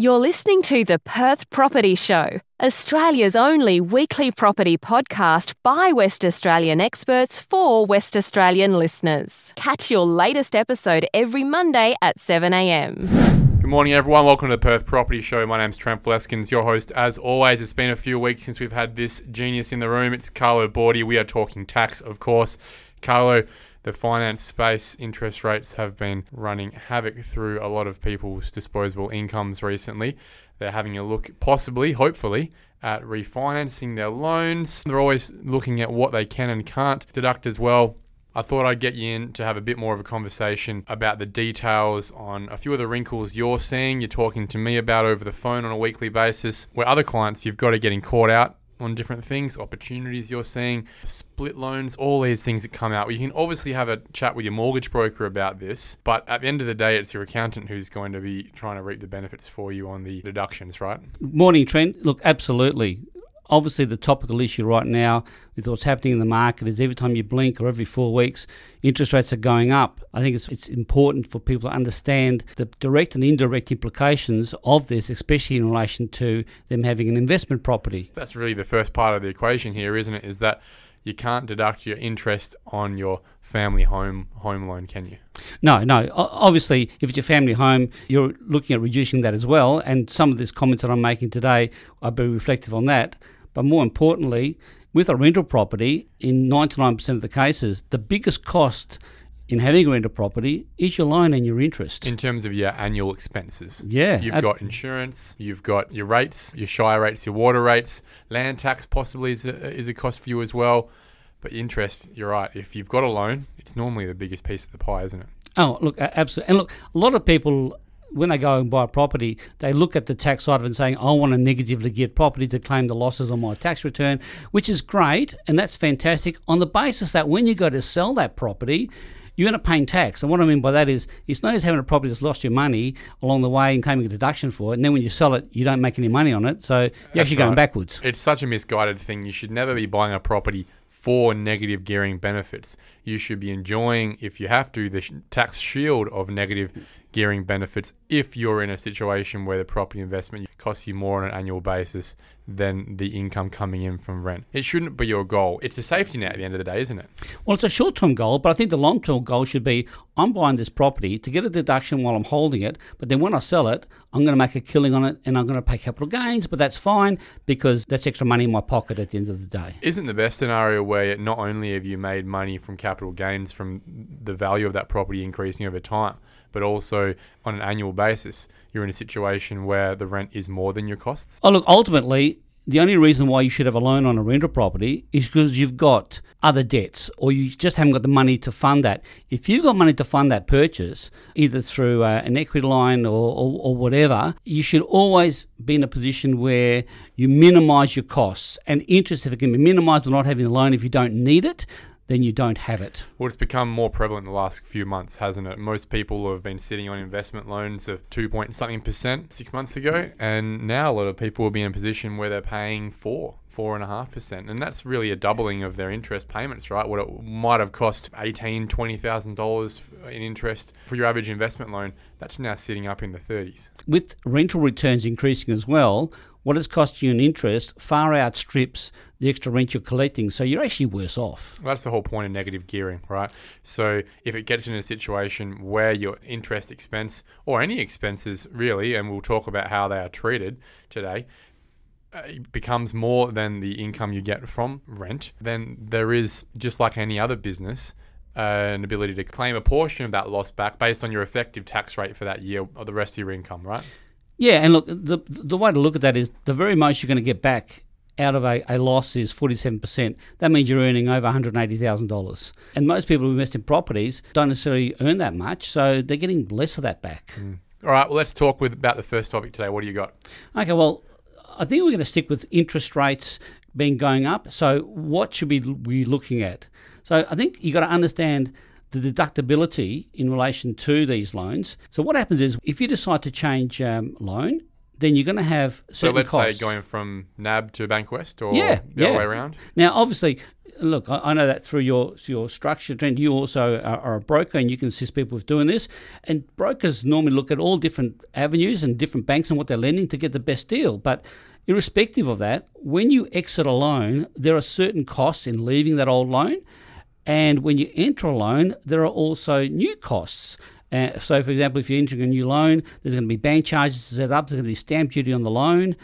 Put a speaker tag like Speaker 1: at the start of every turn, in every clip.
Speaker 1: You're listening to the Perth Property Show, Australia's only weekly property podcast by West Australian experts for West Australian listeners. Catch your latest episode every Monday at 7am.
Speaker 2: Good morning, everyone. Welcome to the Perth Property Show. My name's Trent Fleskens, your host. As always, it's been a few weeks since we've had this genius in the room. It's Carlo Bordi. We are talking tax, of course. Carlo, the finance space interest rates have been running havoc through a lot of people's disposable incomes recently. They're having a look, possibly, hopefully, at refinancing their loans. They're always looking at what they can and can't deduct as well. I thought I'd get you in to have a bit more of a conversation about the details on a few of the wrinkles you're seeing, you're talking to me about over the phone on a weekly basis, where other clients you've got to getting caught out on different things, opportunities you're seeing, split loans, all these things that come out. You can obviously have a chat with your mortgage broker about this, but at the end of the day, it's your accountant who's going to be trying to reap the benefits for you on the deductions, right?
Speaker 3: Morning, Trent. Look, absolutely obviously the topical issue right now with what's happening in the market is every time you blink or every four weeks, interest rates are going up. I think it's, it's important for people to understand the direct and indirect implications of this, especially in relation to them having an investment property.
Speaker 2: That's really the first part of the equation here, isn't it? Is that you can't deduct your interest on your family home home loan, can you?
Speaker 3: No, no. Obviously, if it's your family home, you're looking at reducing that as well. And some of these comments that I'm making today, I'll be reflective on that. But more importantly, with a rental property, in 99% of the cases, the biggest cost in having a rental property is your loan and your interest.
Speaker 2: In terms of your annual expenses.
Speaker 3: Yeah.
Speaker 2: You've got insurance, you've got your rates, your shire rates, your water rates, land tax possibly is a, is a cost for you as well. But interest, you're right. If you've got a loan, it's normally the biggest piece of the pie, isn't it?
Speaker 3: Oh, look, absolutely. And look, a lot of people when they go and buy a property, they look at the tax side of it and saying, I want to negatively gear property to claim the losses on my tax return, which is great and that's fantastic on the basis that when you go to sell that property, you end up paying tax. And what I mean by that is it's not as having a property that's lost your money along the way and claiming a deduction for it, and then when you sell it, you don't make any money on it. So you're that's actually going right. backwards.
Speaker 2: It's such a misguided thing. You should never be buying a property for negative gearing benefits. You should be enjoying, if you have to, the tax shield of negative gearing benefits if you're in a situation where the property investment costs you more on an annual basis than the income coming in from rent. It shouldn't be your goal. It's a safety net at the end of the day, isn't it?
Speaker 3: Well, it's a short term goal, but I think the long term goal should be I'm buying this property to get a deduction while I'm holding it, but then when I sell it, I'm going to make a killing on it and I'm going to pay capital gains, but that's fine because that's extra money in my pocket at the end of the day.
Speaker 2: Isn't the best scenario where not only have you made money from capital gains from the value of that property increasing over time, but also on an annual basis, you're in a situation where the rent is more than your costs?
Speaker 3: Oh, look, ultimately, the only reason why you should have a loan on a rental property is because you've got other debts or you just haven't got the money to fund that. If you've got money to fund that purchase, either through uh, an equity line or, or, or, whatever, you should always be in a position where you minimize your costs. And interest, if it can be minimized by not having a loan if you don't need it, then you don't have it.
Speaker 2: Well, it's become more prevalent in the last few months, hasn't it? Most people have been sitting on investment loans of two point something percent six months ago, and now a lot of people will be in a position where they're paying four, four and a half percent, and that's really a doubling of their interest payments, right? What it might have cost eighteen, twenty thousand dollars in interest for your average investment loan, that's now sitting up in the thirties.
Speaker 3: With rental returns increasing as well, what it's cost you in interest far outstrips the extra rent you're collecting. So you're actually worse off.
Speaker 2: That's the whole point of negative gearing, right? So if it gets in a situation where your interest expense or any expenses really, and we'll talk about how they are treated today, becomes more than the income you get from rent, then there is just like any other business. Uh, an ability to claim a portion of that loss back based on your effective tax rate for that year or the rest of your income, right?
Speaker 3: Yeah, and look, the the way to look at that is the very most you're going to get back out of a, a loss is 47%. That means you're earning over $180,000. And most people who invest in properties don't necessarily earn that much, so they're getting less of that back.
Speaker 2: Mm. All right, well, let's talk with about the first topic today. What do you got?
Speaker 3: Okay, well, I think we're going to stick with interest rates being going up. So, what should we be looking at? So, I think you've got to understand the deductibility in relation to these loans. So, what happens is if you decide to change um, loan, then you're going to have certain So
Speaker 2: let's
Speaker 3: costs.
Speaker 2: say going from NAB to Bankwest or
Speaker 3: Yeah,
Speaker 2: the
Speaker 3: yeah.
Speaker 2: other way around.
Speaker 3: Now, obviously, look, I, I know that through your your structure, Trent, you also are, are a broker and you can assist people with doing this. And brokers normally look at all different avenues and different banks and what they're lending to get the best deal. But irrespective of that, when you exit a loan, there are certain costs in leaving that old loan. And when you enter a loan, there are also new costs. Uh, so, for example, if you're entering a new loan, there's going to be bank charges to set up, there's going to be stamp duty on the loan.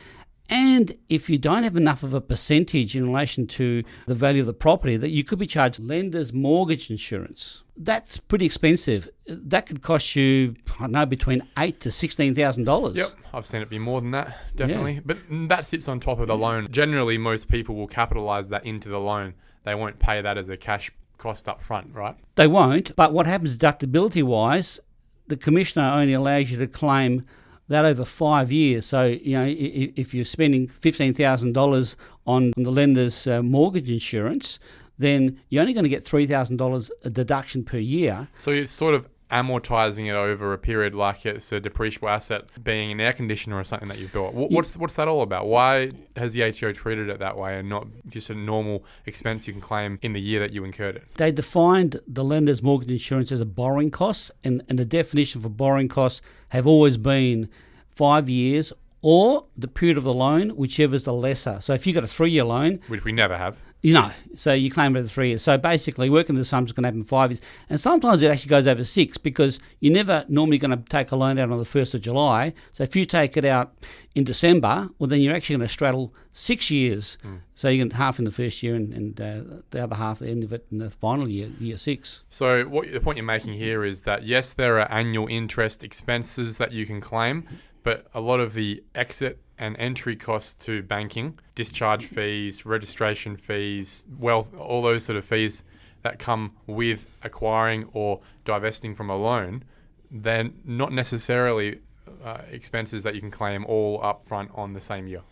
Speaker 3: And if you don't have enough of a percentage in relation to the value of the property, that you could be charged lender's mortgage insurance. That's pretty expensive. That could cost you, I don't know, between eight to sixteen thousand dollars.
Speaker 2: Yep, I've seen it be more than that, definitely. But that sits on top of the loan. Generally, most people will capitalize that into the loan. They won't pay that as a cash cost up front, right?
Speaker 3: They won't. But what happens deductibility wise, the commissioner only allows you to claim that over five years. So, you know, if you're spending $15,000 on the lender's uh, mortgage insurance, then you're only going to get $3,000 a deduction per year.
Speaker 2: So it's sort of amortizing it over a period like it's a depreciable asset being an air conditioner or something that you've built. Wh- What's what's that all about? Why has the ATO treated it that way and not just a normal expense you can claim in the year that you incurred it?
Speaker 3: They defined the lender's mortgage insurance as a borrowing cost, and, and the definition for borrowing costs have always been five years or the period of the loan, whichever is the lesser. So if you've got a three year loan,
Speaker 2: Which we never have.
Speaker 3: You know, so you claim it over three years. So basically, working the sums can happen five years, and sometimes it actually goes over six because you're never normally going to take a loan out on the first of July. So if you take it out in December, well, then you're actually going to straddle six years. So you get half in the first year and, and uh, the other half at the end of it in the final year, year six.
Speaker 2: So what the point you're making here is that yes, there are annual interest expenses that you can claim, but a lot of the exit and entry costs to banking, discharge fees, registration fees, wealth, all those sort of fees that come with acquiring or divesting from a loan, they're not necessarily uh, expenses that you can claim all up front on the same year.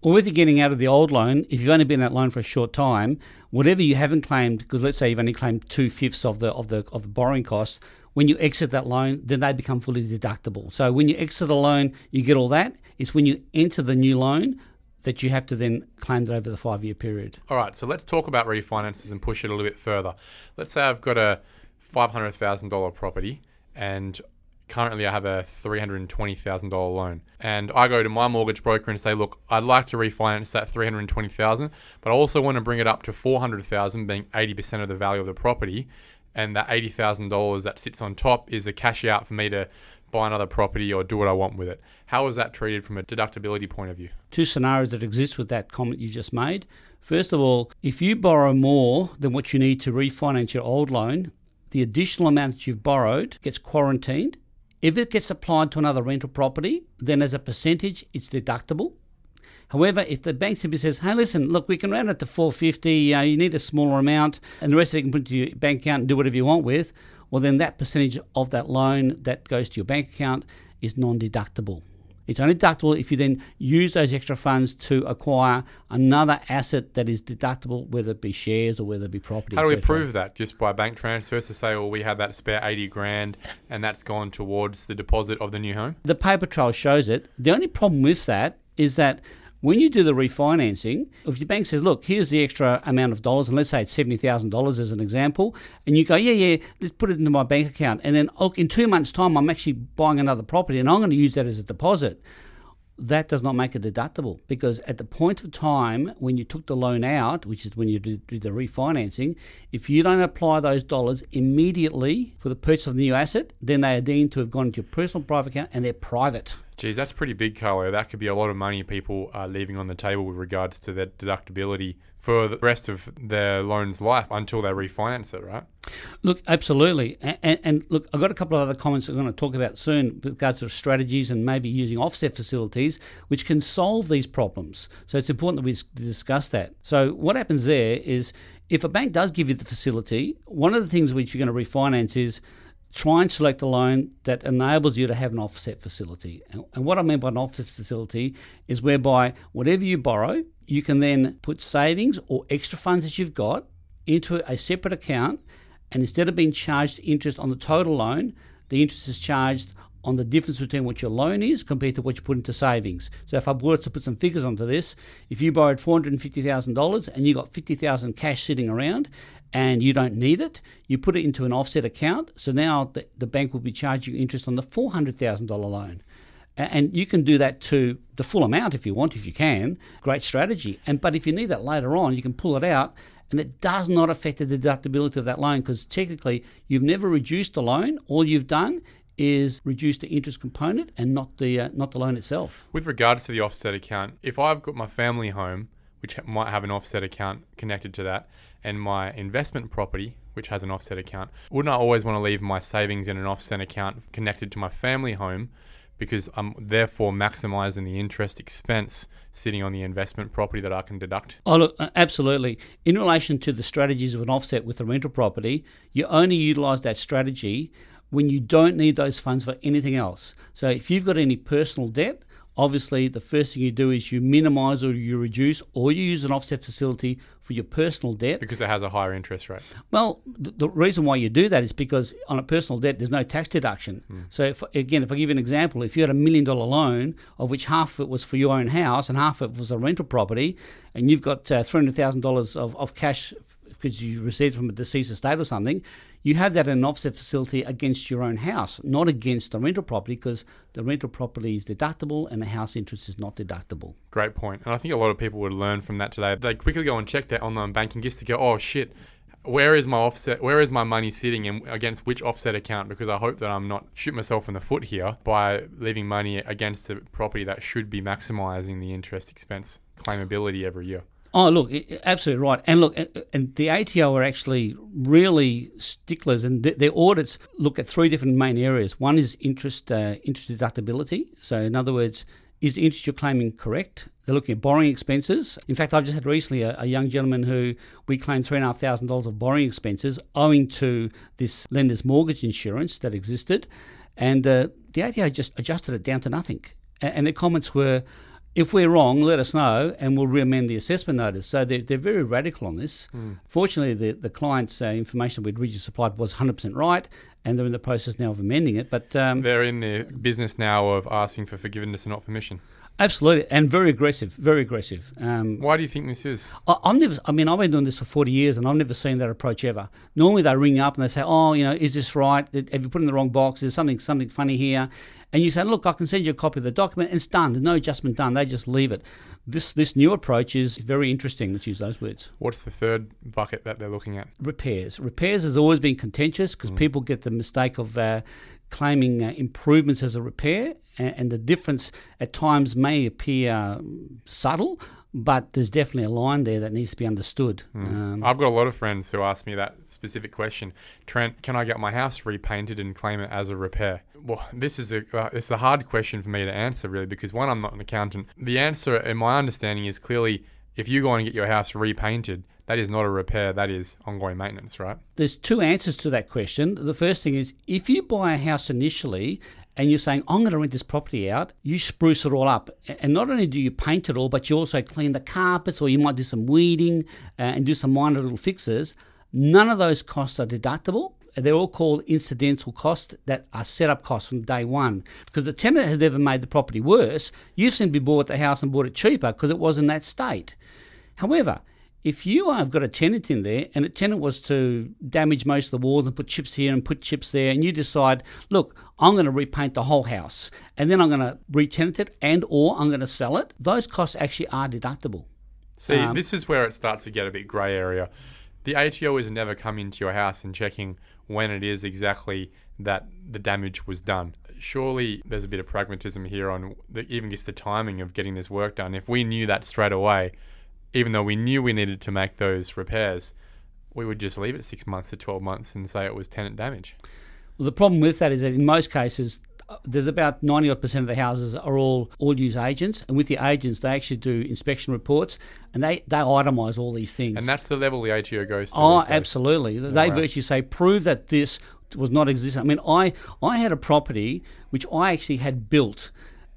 Speaker 3: Or with you getting out of the old loan, if you've only been in that loan for a short time, whatever you haven't claimed, because let's say you've only claimed two fifths of the of the of the borrowing costs, when you exit that loan, then they become fully deductible. So when you exit a loan, you get all that. It's when you enter the new loan that you have to then claim that over the five year period.
Speaker 2: All right, so let's talk about refinances and push it a little bit further. Let's say I've got a $500,000 property and currently I have a $320,000 loan. And I go to my mortgage broker and say, "Look, I'd like to refinance that 320,000, but I also want to bring it up to 400,000 being 80% of the value of the property." And that $80,000 that sits on top is a cash out for me to buy another property or do what I want with it. How is that treated from a deductibility point of view?
Speaker 3: two scenarios that exist with that comment you just made. First of all, if you borrow more than what you need to refinance your old loan, the additional amount that you've borrowed gets quarantined. If it gets applied to another rental property, then as a percentage, it's deductible. However, if the bank simply says, "Hey, listen, look, we can round it to 450. Uh, you need a smaller amount, and the rest of it you can put into your bank account and do whatever you want with," well, then that percentage of that loan that goes to your bank account is non-deductible. It's only deductible if you then use those extra funds to acquire another asset that is deductible, whether it be shares or whether it be property.
Speaker 2: How do we prove that? Just by bank transfers to say, well, we have that spare 80 grand and that's gone towards the deposit of the new home?
Speaker 3: The paper trail shows it. The only problem with that is that when you do the refinancing, if your bank says, look, here's the extra amount of dollars, and let's say it's $70,000 as an example, and you go, yeah, yeah, let's put it into my bank account. And then oh, in two months' time, I'm actually buying another property and I'm going to use that as a deposit. That does not make it deductible because at the point of time when you took the loan out, which is when you do the refinancing, if you don't apply those dollars immediately for the purchase of the new asset, then they are deemed to have gone into your personal private account and they're private.
Speaker 2: Geez, that's pretty big, Carlo. That could be a lot of money people are leaving on the table with regards to their deductibility for the rest of their loan's life until they refinance it, right?
Speaker 3: Look, absolutely. And, and, look, I've got a couple of other comments I'm going to talk about soon with regards to strategies and maybe using offset facilities which can solve these problems. So it's important that we discuss that. So what happens there is if a bank does give you the facility, one of the things which you're going to refinance is try and select a loan that enables you to have an offset facility. And, and what I mean by an offset facility is whereby whatever you borrow, you can then put savings or extra funds that you've got into a separate account and instead of being charged interest on the total loan, the interest is charged on the difference between what your loan is compared to what you put into savings. So if I were to put some figures onto this, if you borrowed four hundred and you got fifty thousand cash sitting around and you don't need it, you put it into an offset account. So now the, the bank will be charging you interest on the four hundred thousand dollar loan. And you can do that to the full amount if you want, if you can. Great strategy. And but if you need that later on, you can pull it out, and it does not affect the deductibility of that loan because technically you've never reduced the loan. All you've done is reduce the interest component and not the uh, not the loan itself.
Speaker 2: With regards to the offset account, if I've got my family home, which ha- might have an offset account connected to that, and my investment property, which has an offset account, wouldn't I always want to leave my savings in an offset account connected to my family home? Because I'm therefore maximizing the interest expense sitting on the investment property that I can deduct.
Speaker 3: Oh, look, absolutely. In relation to the strategies of an offset with a rental property, you only utilise that strategy when you don't need those funds for anything else. So if you've got any personal debt, obviously the first thing you do is you minimise or you reduce or you use an offset facility for your personal debt.
Speaker 2: Because it has a higher interest rate.
Speaker 3: Well, the, the reason why you do that is because on a personal debt, there's no tax deduction. So, if, again, if I give you an example, if you had a million dollar loan, of which half of it was for your own house and half of it was a rental property, and you've got uh, $300,000 of, of cash because you received from a deceased estate or something, you have that in an offset facility against your own house, not against the rental property, because the rental property is deductible and the house interest is not deductible.
Speaker 2: Great point. And I think a lot of people would learn from that today. They quickly go and check their online banking just to go, oh shit, where is my offset? Where is my money sitting and against which offset account? Because I hope that I'm not shoot myself in the foot here by leaving money against a property that should be maximizing the interest expense claimability every year.
Speaker 3: Oh, look, absolutely right. And look, and the ATO are actually really sticklers, and th- their audits look at three different main areas. One is interest uh, interest deductibility. So, in other words, is the interest you're claiming correct? They're looking at borrowing expenses. In fact, I've just had recently a, a young gentleman who we claimed three and a half thousand dollars of borrowing expenses owing to this lender's mortgage insurance that existed, and uh, the ATO just adjusted it down to nothing. A- And their comments were, if we're wrong, let us know and we'll re-amend the assessment notice. So they're, they're very radical on this. Fortunately, the, the client's uh, information we'd originally supplied was 100% right and they're in the process now of amending it. But um,
Speaker 2: They're in the business now of asking for forgiveness and not permission.
Speaker 3: Absolutely, and very aggressive, very aggressive. Um,
Speaker 2: Why do you think this is?
Speaker 3: I, I've never. I mean, I've been doing this for forty years, and I've never seen that approach ever. Normally, they ring up and they say, "Oh, you know, is this right? Have you put in the wrong box? There's something something funny here." And you say, "Look, I can send you a copy of the document, and it's done. There's no adjustment done. They just leave it." This this new approach is very interesting. Let's use those words.
Speaker 2: What's the third bucket that they're looking at?
Speaker 3: Repairs. Repairs has always been contentious because people get the mistake of uh, claiming uh, improvements as a repair, and, and the difference at times may appear um, subtle, but there's definitely a line there that needs to be understood. Um,
Speaker 2: I've got a lot of friends who ask me that specific question. Trent, can I get my house repainted and claim it as a repair? Well, this is a uh, it's a hard question for me to answer really because one, I'm not an accountant. The answer, in my understanding, is clearly if you go and get your house repainted, that is not a repair. That is ongoing maintenance, right?
Speaker 3: there's two answers to that question. The first thing is if you buy a house initially and you're saying, I'm going to rent this property out, you spruce it all up. And not only do you paint it all, but you also clean the carpets or you might do some weeding uh, and do some minor little fixes. None of those costs are deductible. They're all called incidental costs that are setup costs from day one. Because the tenant has never made the property worse. You simply bought the house and bought it cheaper because it was in that state. However, if you have got a tenant in there and a tenant was to damage most of the walls and put chips here and put chips there, and you decide, look, I'm going to repaint the whole house and then I'm going to re-tenant it and or I'm going to sell it, those costs actually are deductible.
Speaker 2: See,
Speaker 3: Um,
Speaker 2: this is where it starts to get a bit grey area. The ATO is never coming into your house and checking when it is exactly that the damage was done. Surely there's a bit of pragmatism here on the, even just the timing of getting this work done. If we knew that straight away, even though we knew we needed to make those repairs, we would just leave it six months to 12 months and say it was tenant damage.
Speaker 3: Well, the problem with that is that in most cases, uh, there's about 90 odd percent of the houses are all all use agents, and with the agents, they actually do inspection reports and they, they itemise all these things.
Speaker 2: And that's the level the ATO goes to.
Speaker 3: Oh, absolutely. They
Speaker 2: wow.
Speaker 3: virtually say prove that this was not existent. I mean, I I had a property which I actually had built,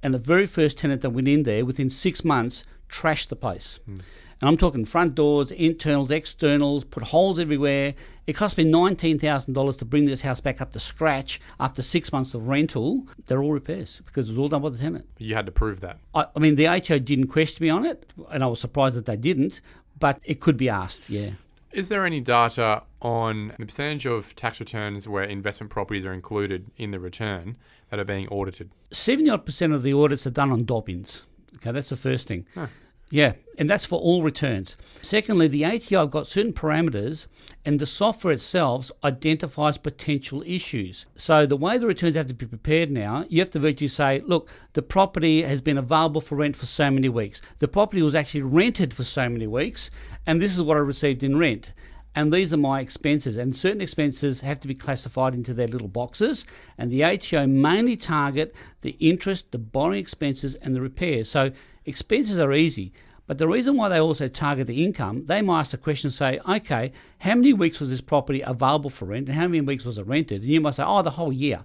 Speaker 3: and the very first tenant that went in there within six months trashed the place. Hmm. and I'm talking front doors, internals, externals, put holes everywhere. It cost me $19,000 to bring this house back up to scratch after six months of rental. They're all repairs because it was all done by the tenant.
Speaker 2: You had to prove that.
Speaker 3: I, I mean, the ATO didn't question me on it, and I was surprised that they didn't, but it could be asked, yeah.
Speaker 2: Is there any data on the percentage of tax returns where investment properties are included in the return that are being audited?
Speaker 3: 70 odd percent of the audits are done on Dobbins. Okay, that's the first thing.
Speaker 2: Huh.
Speaker 3: Yeah, and that's for all returns. Secondly, the ATO have got certain parameters, and the software itself identifies potential issues. So the way the returns have to be prepared now, you have to virtually say, look, the property has been available for rent for so many weeks. The property was actually rented for so many weeks, and this is what I received in rent. And these are my expenses, and certain expenses have to be classified into their little boxes. And the ATO mainly target the interest, the borrowing expenses, and the repairs. So expenses are easy. But the reason why they also target the income, they might ask the question, say, okay, how many weeks was this property available for rent and how many weeks was it rented? And you might say, oh, the whole year.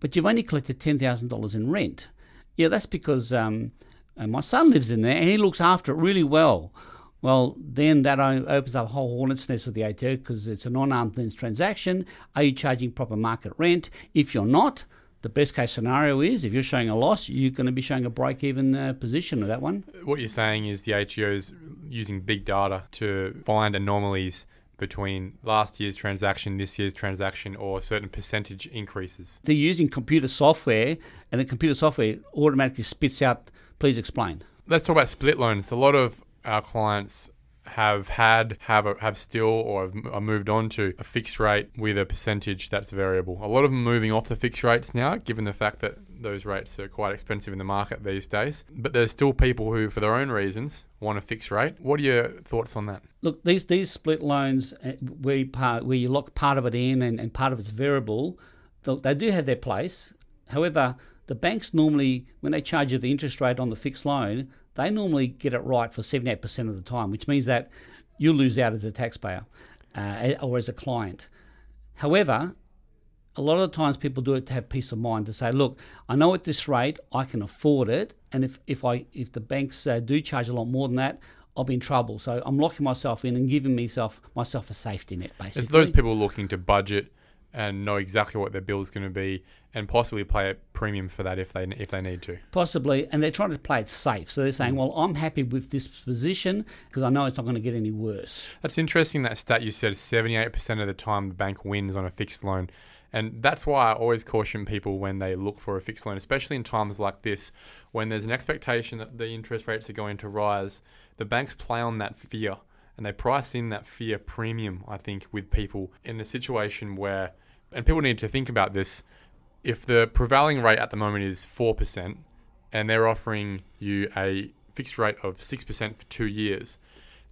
Speaker 3: But you've only collected $10,000 in rent. Yeah, that's because um, my son lives in there and he looks after it really well. Well, then that opens up a whole hornet's nest with the ATO because it's a non-arm's length transaction. Are you charging proper market rent? If you're not, the best case scenario is if you're showing a loss, you're going to be showing a break even uh, position of that one.
Speaker 2: What you're saying is the ATO is using big data to find anomalies between last year's transaction, this year's transaction, or certain percentage increases.
Speaker 3: They're using computer software, and the computer software automatically spits out, please explain.
Speaker 2: Let's talk about split loans. A lot of our clients have had, have, have still, or have moved on to a fixed rate with a percentage that's variable. A lot of them moving off the fixed rates now, given the fact that those rates are quite expensive in the market these days. But there's still people who, for their own reasons, want a fixed rate. What are your thoughts on that?
Speaker 3: Look, these these split loans uh, where part, where you lock part of it in and, and part of it's variable, they do have their place. However, the banks normally, when they charge you the interest rate on the fixed loan, they normally get it right for 78% of the time, which means that you lose out as a taxpayer uh, or as a client. However, a lot of the times people do it to have peace of mind to say, look, I know at this rate I can afford it, and if if I if the banks uh, do charge a lot more than that, I'll be in trouble. So I'm locking myself in and giving myself myself a safety net, basically.
Speaker 2: It's those people looking to budget and know exactly what their bill is going to be and possibly pay a premium for that if they if they need to.
Speaker 3: Possibly, and they're trying to play it safe. So they're saying,
Speaker 2: Mm.
Speaker 3: "Well, I'm happy with this position because I know it's not going to get any worse."
Speaker 2: That's interesting that stat you said 78% of the time the bank wins on a fixed loan. And that's why I always caution people when they look for a fixed loan, especially in times like this, when there's an expectation that the interest rates are going to rise. The banks play on that fear and they price in that fear premium, I think, with people in a situation where, and people need to think about this, if the prevailing rate at the moment is 4% and they're offering you a fixed rate of 6% for two years,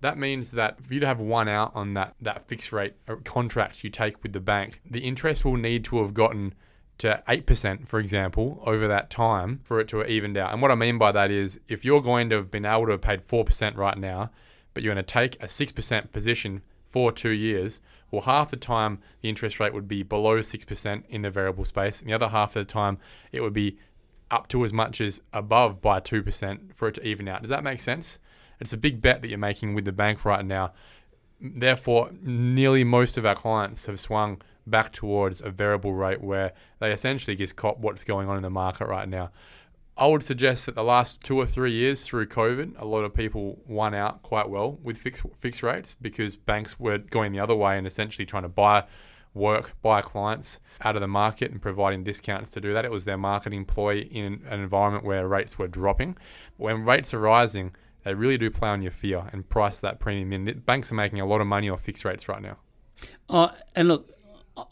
Speaker 2: that means that for you to have one out on that, that fixed rate uh, contract you take with the bank, the interest will need to have gotten to 8%, for example, over that time for it to have evened out. And what I mean by that is if you're going to have been able to have paid 4% right now, but you're going to take a 6% position for two years, well, half the time the interest rate would be below 6% in the variable space, and the other half of the time it would be up to as much as above by 2% for it to even out. Does that make sense? It's a big bet that you're making with the bank right now. Therefore, nearly most of our clients have swung back towards a variable rate where they essentially just cop what's going on in the market right now. I would suggest that the last two or three years through COVID, a lot of people won out quite well with fixed fixed rates because banks were going the other way and essentially trying to buy work, buy clients out of the market and providing discounts to do that. It was their marketing ploy in an environment where rates were dropping. When rates are rising, they really do play on your fear and price that premium in. Banks are making a lot of money off fixed rates right now.
Speaker 3: Uh, and look,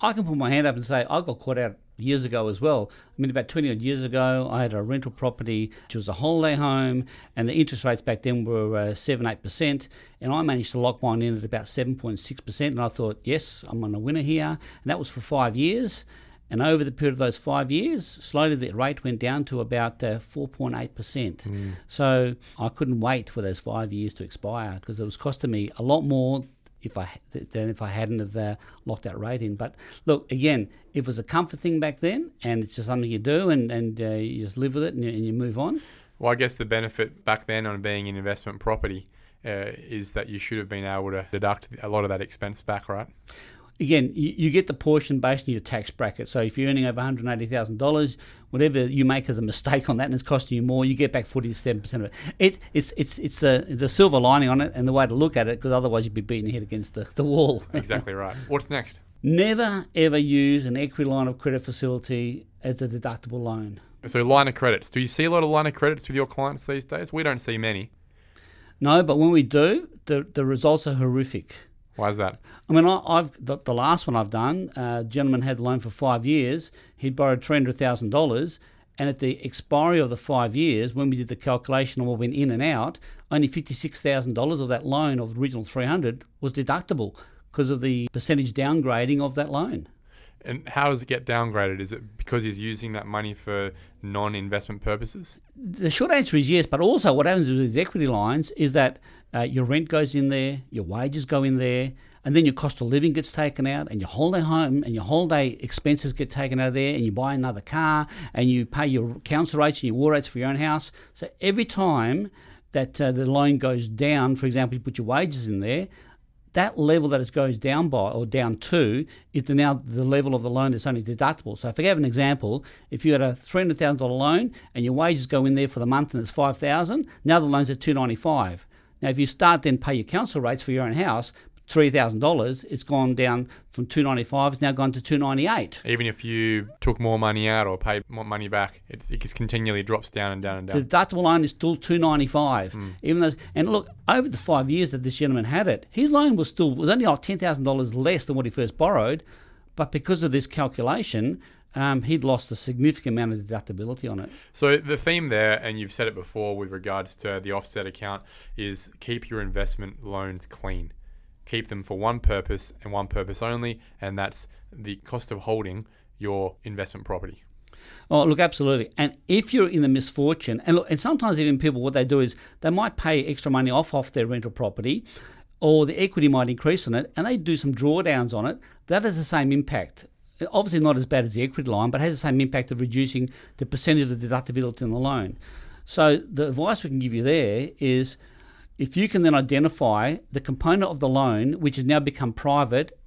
Speaker 3: I can put my hand up and say I got caught out years ago as well. I mean, about 20 odd years ago, I had a rental property which was a holiday home, and the interest rates back then were uh, 7 8%. And I managed to lock mine in at about 7.6%. And I thought, yes, I'm on a winner here. And that was for five years. And over the period of those five years, slowly the rate went down to about uh, 4.8%. So I couldn't wait for those five years to expire because it was costing me a lot more if I than if I hadn't have uh, locked that rate in. But look, again, it was a comfort thing back then, and it's just something you do, and and uh, you just live with it, and you, and you move on.
Speaker 2: Well, I guess the benefit back then on being in investment property uh, is that you should have been able to deduct a lot of that expense back, right?
Speaker 3: Again, you, you get the portion based on your tax bracket. So if you're earning over $180,000, whatever you make as a mistake on that and it's costing you more, you get back 47% of it. it it's it's it's the, the silver lining on it and the way to look at it because otherwise you'd be beating your head against the, the wall.
Speaker 2: Exactly right. What's next?
Speaker 3: Never ever use an equity line of credit facility as a deductible loan.
Speaker 2: So line of credits. Do you see a lot of line of credits with your clients these days? We don't see many.
Speaker 3: No, but when we do, the, the results are horrific.
Speaker 2: Why is that?
Speaker 3: I mean, I, I've the, the last one I've done. Uh, gentleman had the loan for five years. He'd borrowed three hundred thousand dollars, and at the expiry of the five years, when we did the calculation of what went in and out, only fifty six thousand dollars of that loan of the original three hundred was deductible because of the percentage downgrading of that loan.
Speaker 2: And how does it get downgraded? Is it because he's using that money for non-investment purposes?
Speaker 3: The short answer is yes, but also what happens with these equity lines is that uh, your rent goes in there, your wages go in there, and then your cost of living gets taken out, and your holiday home and your holiday expenses get taken out of there, and you buy another car, and you pay your council rates and your water rates for your own house. So every time that uh, the loan goes down, for example, you put your wages in there, that level that it goes down by or down to is the, now the level of the loan that's only deductible. So if I give an example, if you had a three hundred thousand dollar loan and your wages go in there for the month and it's five thousand, now the loan's at two ninety five. Now if you start then pay your council rates for your own house, three thousand dollars, it's gone down from two ninety five. It's now gone to two ninety eight.
Speaker 2: Even if you took more money out or paid more money back, it, it just continually drops down and down and down.
Speaker 3: The deductible loan is still two ninety five. Even though, and look, over the five years that this gentleman had it, his loan was still was only like ten thousand dollars less than what he first borrowed, but because of this calculation. Um, he'd lost a significant amount of deductibility on it.
Speaker 2: So the theme there, and you've said it before with regards to the offset account, is keep your investment loans clean. Keep them for one purpose and one purpose only, and that's the cost of holding your investment property.
Speaker 3: Oh, look, absolutely. And if you're in the misfortune, and look, and sometimes even people, what they do is they might pay extra money off off their rental property, or the equity might increase on it, and they do some drawdowns on it. That has the same impact. Obviously, not as bad as the equity line, but has the same impact of reducing the percentage of the deductibility on the loan. So the advice we can give you there is if you can then identify the component of the loan which has now become private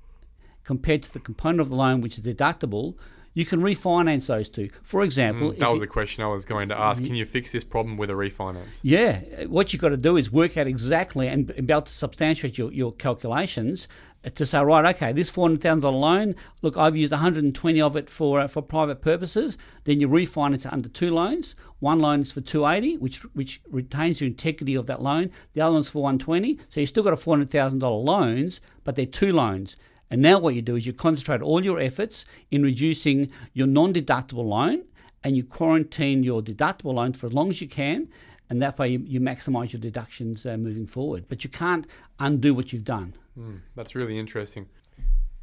Speaker 3: compared to the component of the loan which is deductible, you can refinance those two. For example,
Speaker 2: Mm, that was a question I was going to ask. Can you fix this problem with a refinance?
Speaker 3: yeah, what you've got to do is work out exactly and, and be able to substantiate your, your calculations to say, right, okay, this four hundred thousand dollar loan, look, I've used one hundred and twenty of it for uh, for private purposes. Then you refinance it under two loans. One loan is for two eighty, which which retains the integrity of that loan. The other one's for one twenty. So you've still got a four hundred thousand dollar loans, but they're two loans. And now what you do is you concentrate all your efforts in reducing your non-deductible loan and you quarantine your deductible loan for as long as you can, and that way you, you maximise your deductions uh, moving forward. But you can't undo what you've done.
Speaker 2: Mm, that's really interesting.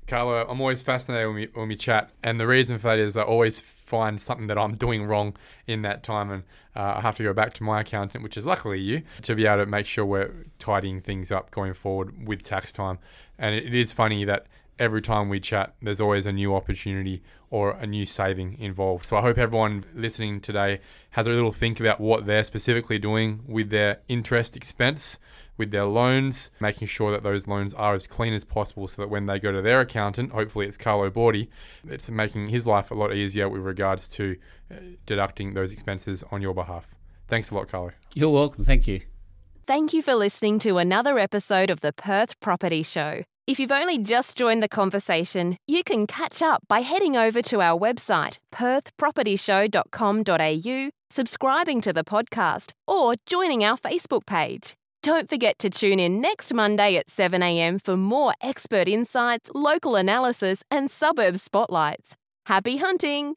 Speaker 2: Carlo, I'm always fascinated when we when we chat, and the reason for that is I always find something that I'm doing wrong in that time, and uh, I have to go back to my accountant, which is luckily you, to be able to make sure we're tidying things up going forward with tax time. And it, it is funny that every time we chat, there's always a new opportunity or a new saving involved. So I hope everyone listening today has a little think about what they're specifically doing with their interest expense with their loans, making sure that those loans are as clean as possible so that when they go to their accountant, hopefully it's Carlo Bordi, it's making his life a lot easier with regards to uh, deducting those expenses on your behalf. Thanks a lot, Carlo.
Speaker 3: You're welcome. Thank you.
Speaker 1: Thank you for listening to another episode of the Perth Property Show. If you've only just joined the conversation, you can catch up by heading over to our website, perthpropertyshow.com.au, subscribing to the podcast, or joining our Facebook page. Don't forget to tune in next Monday at 7am for more expert insights, local analysis, and suburb spotlights. Happy hunting!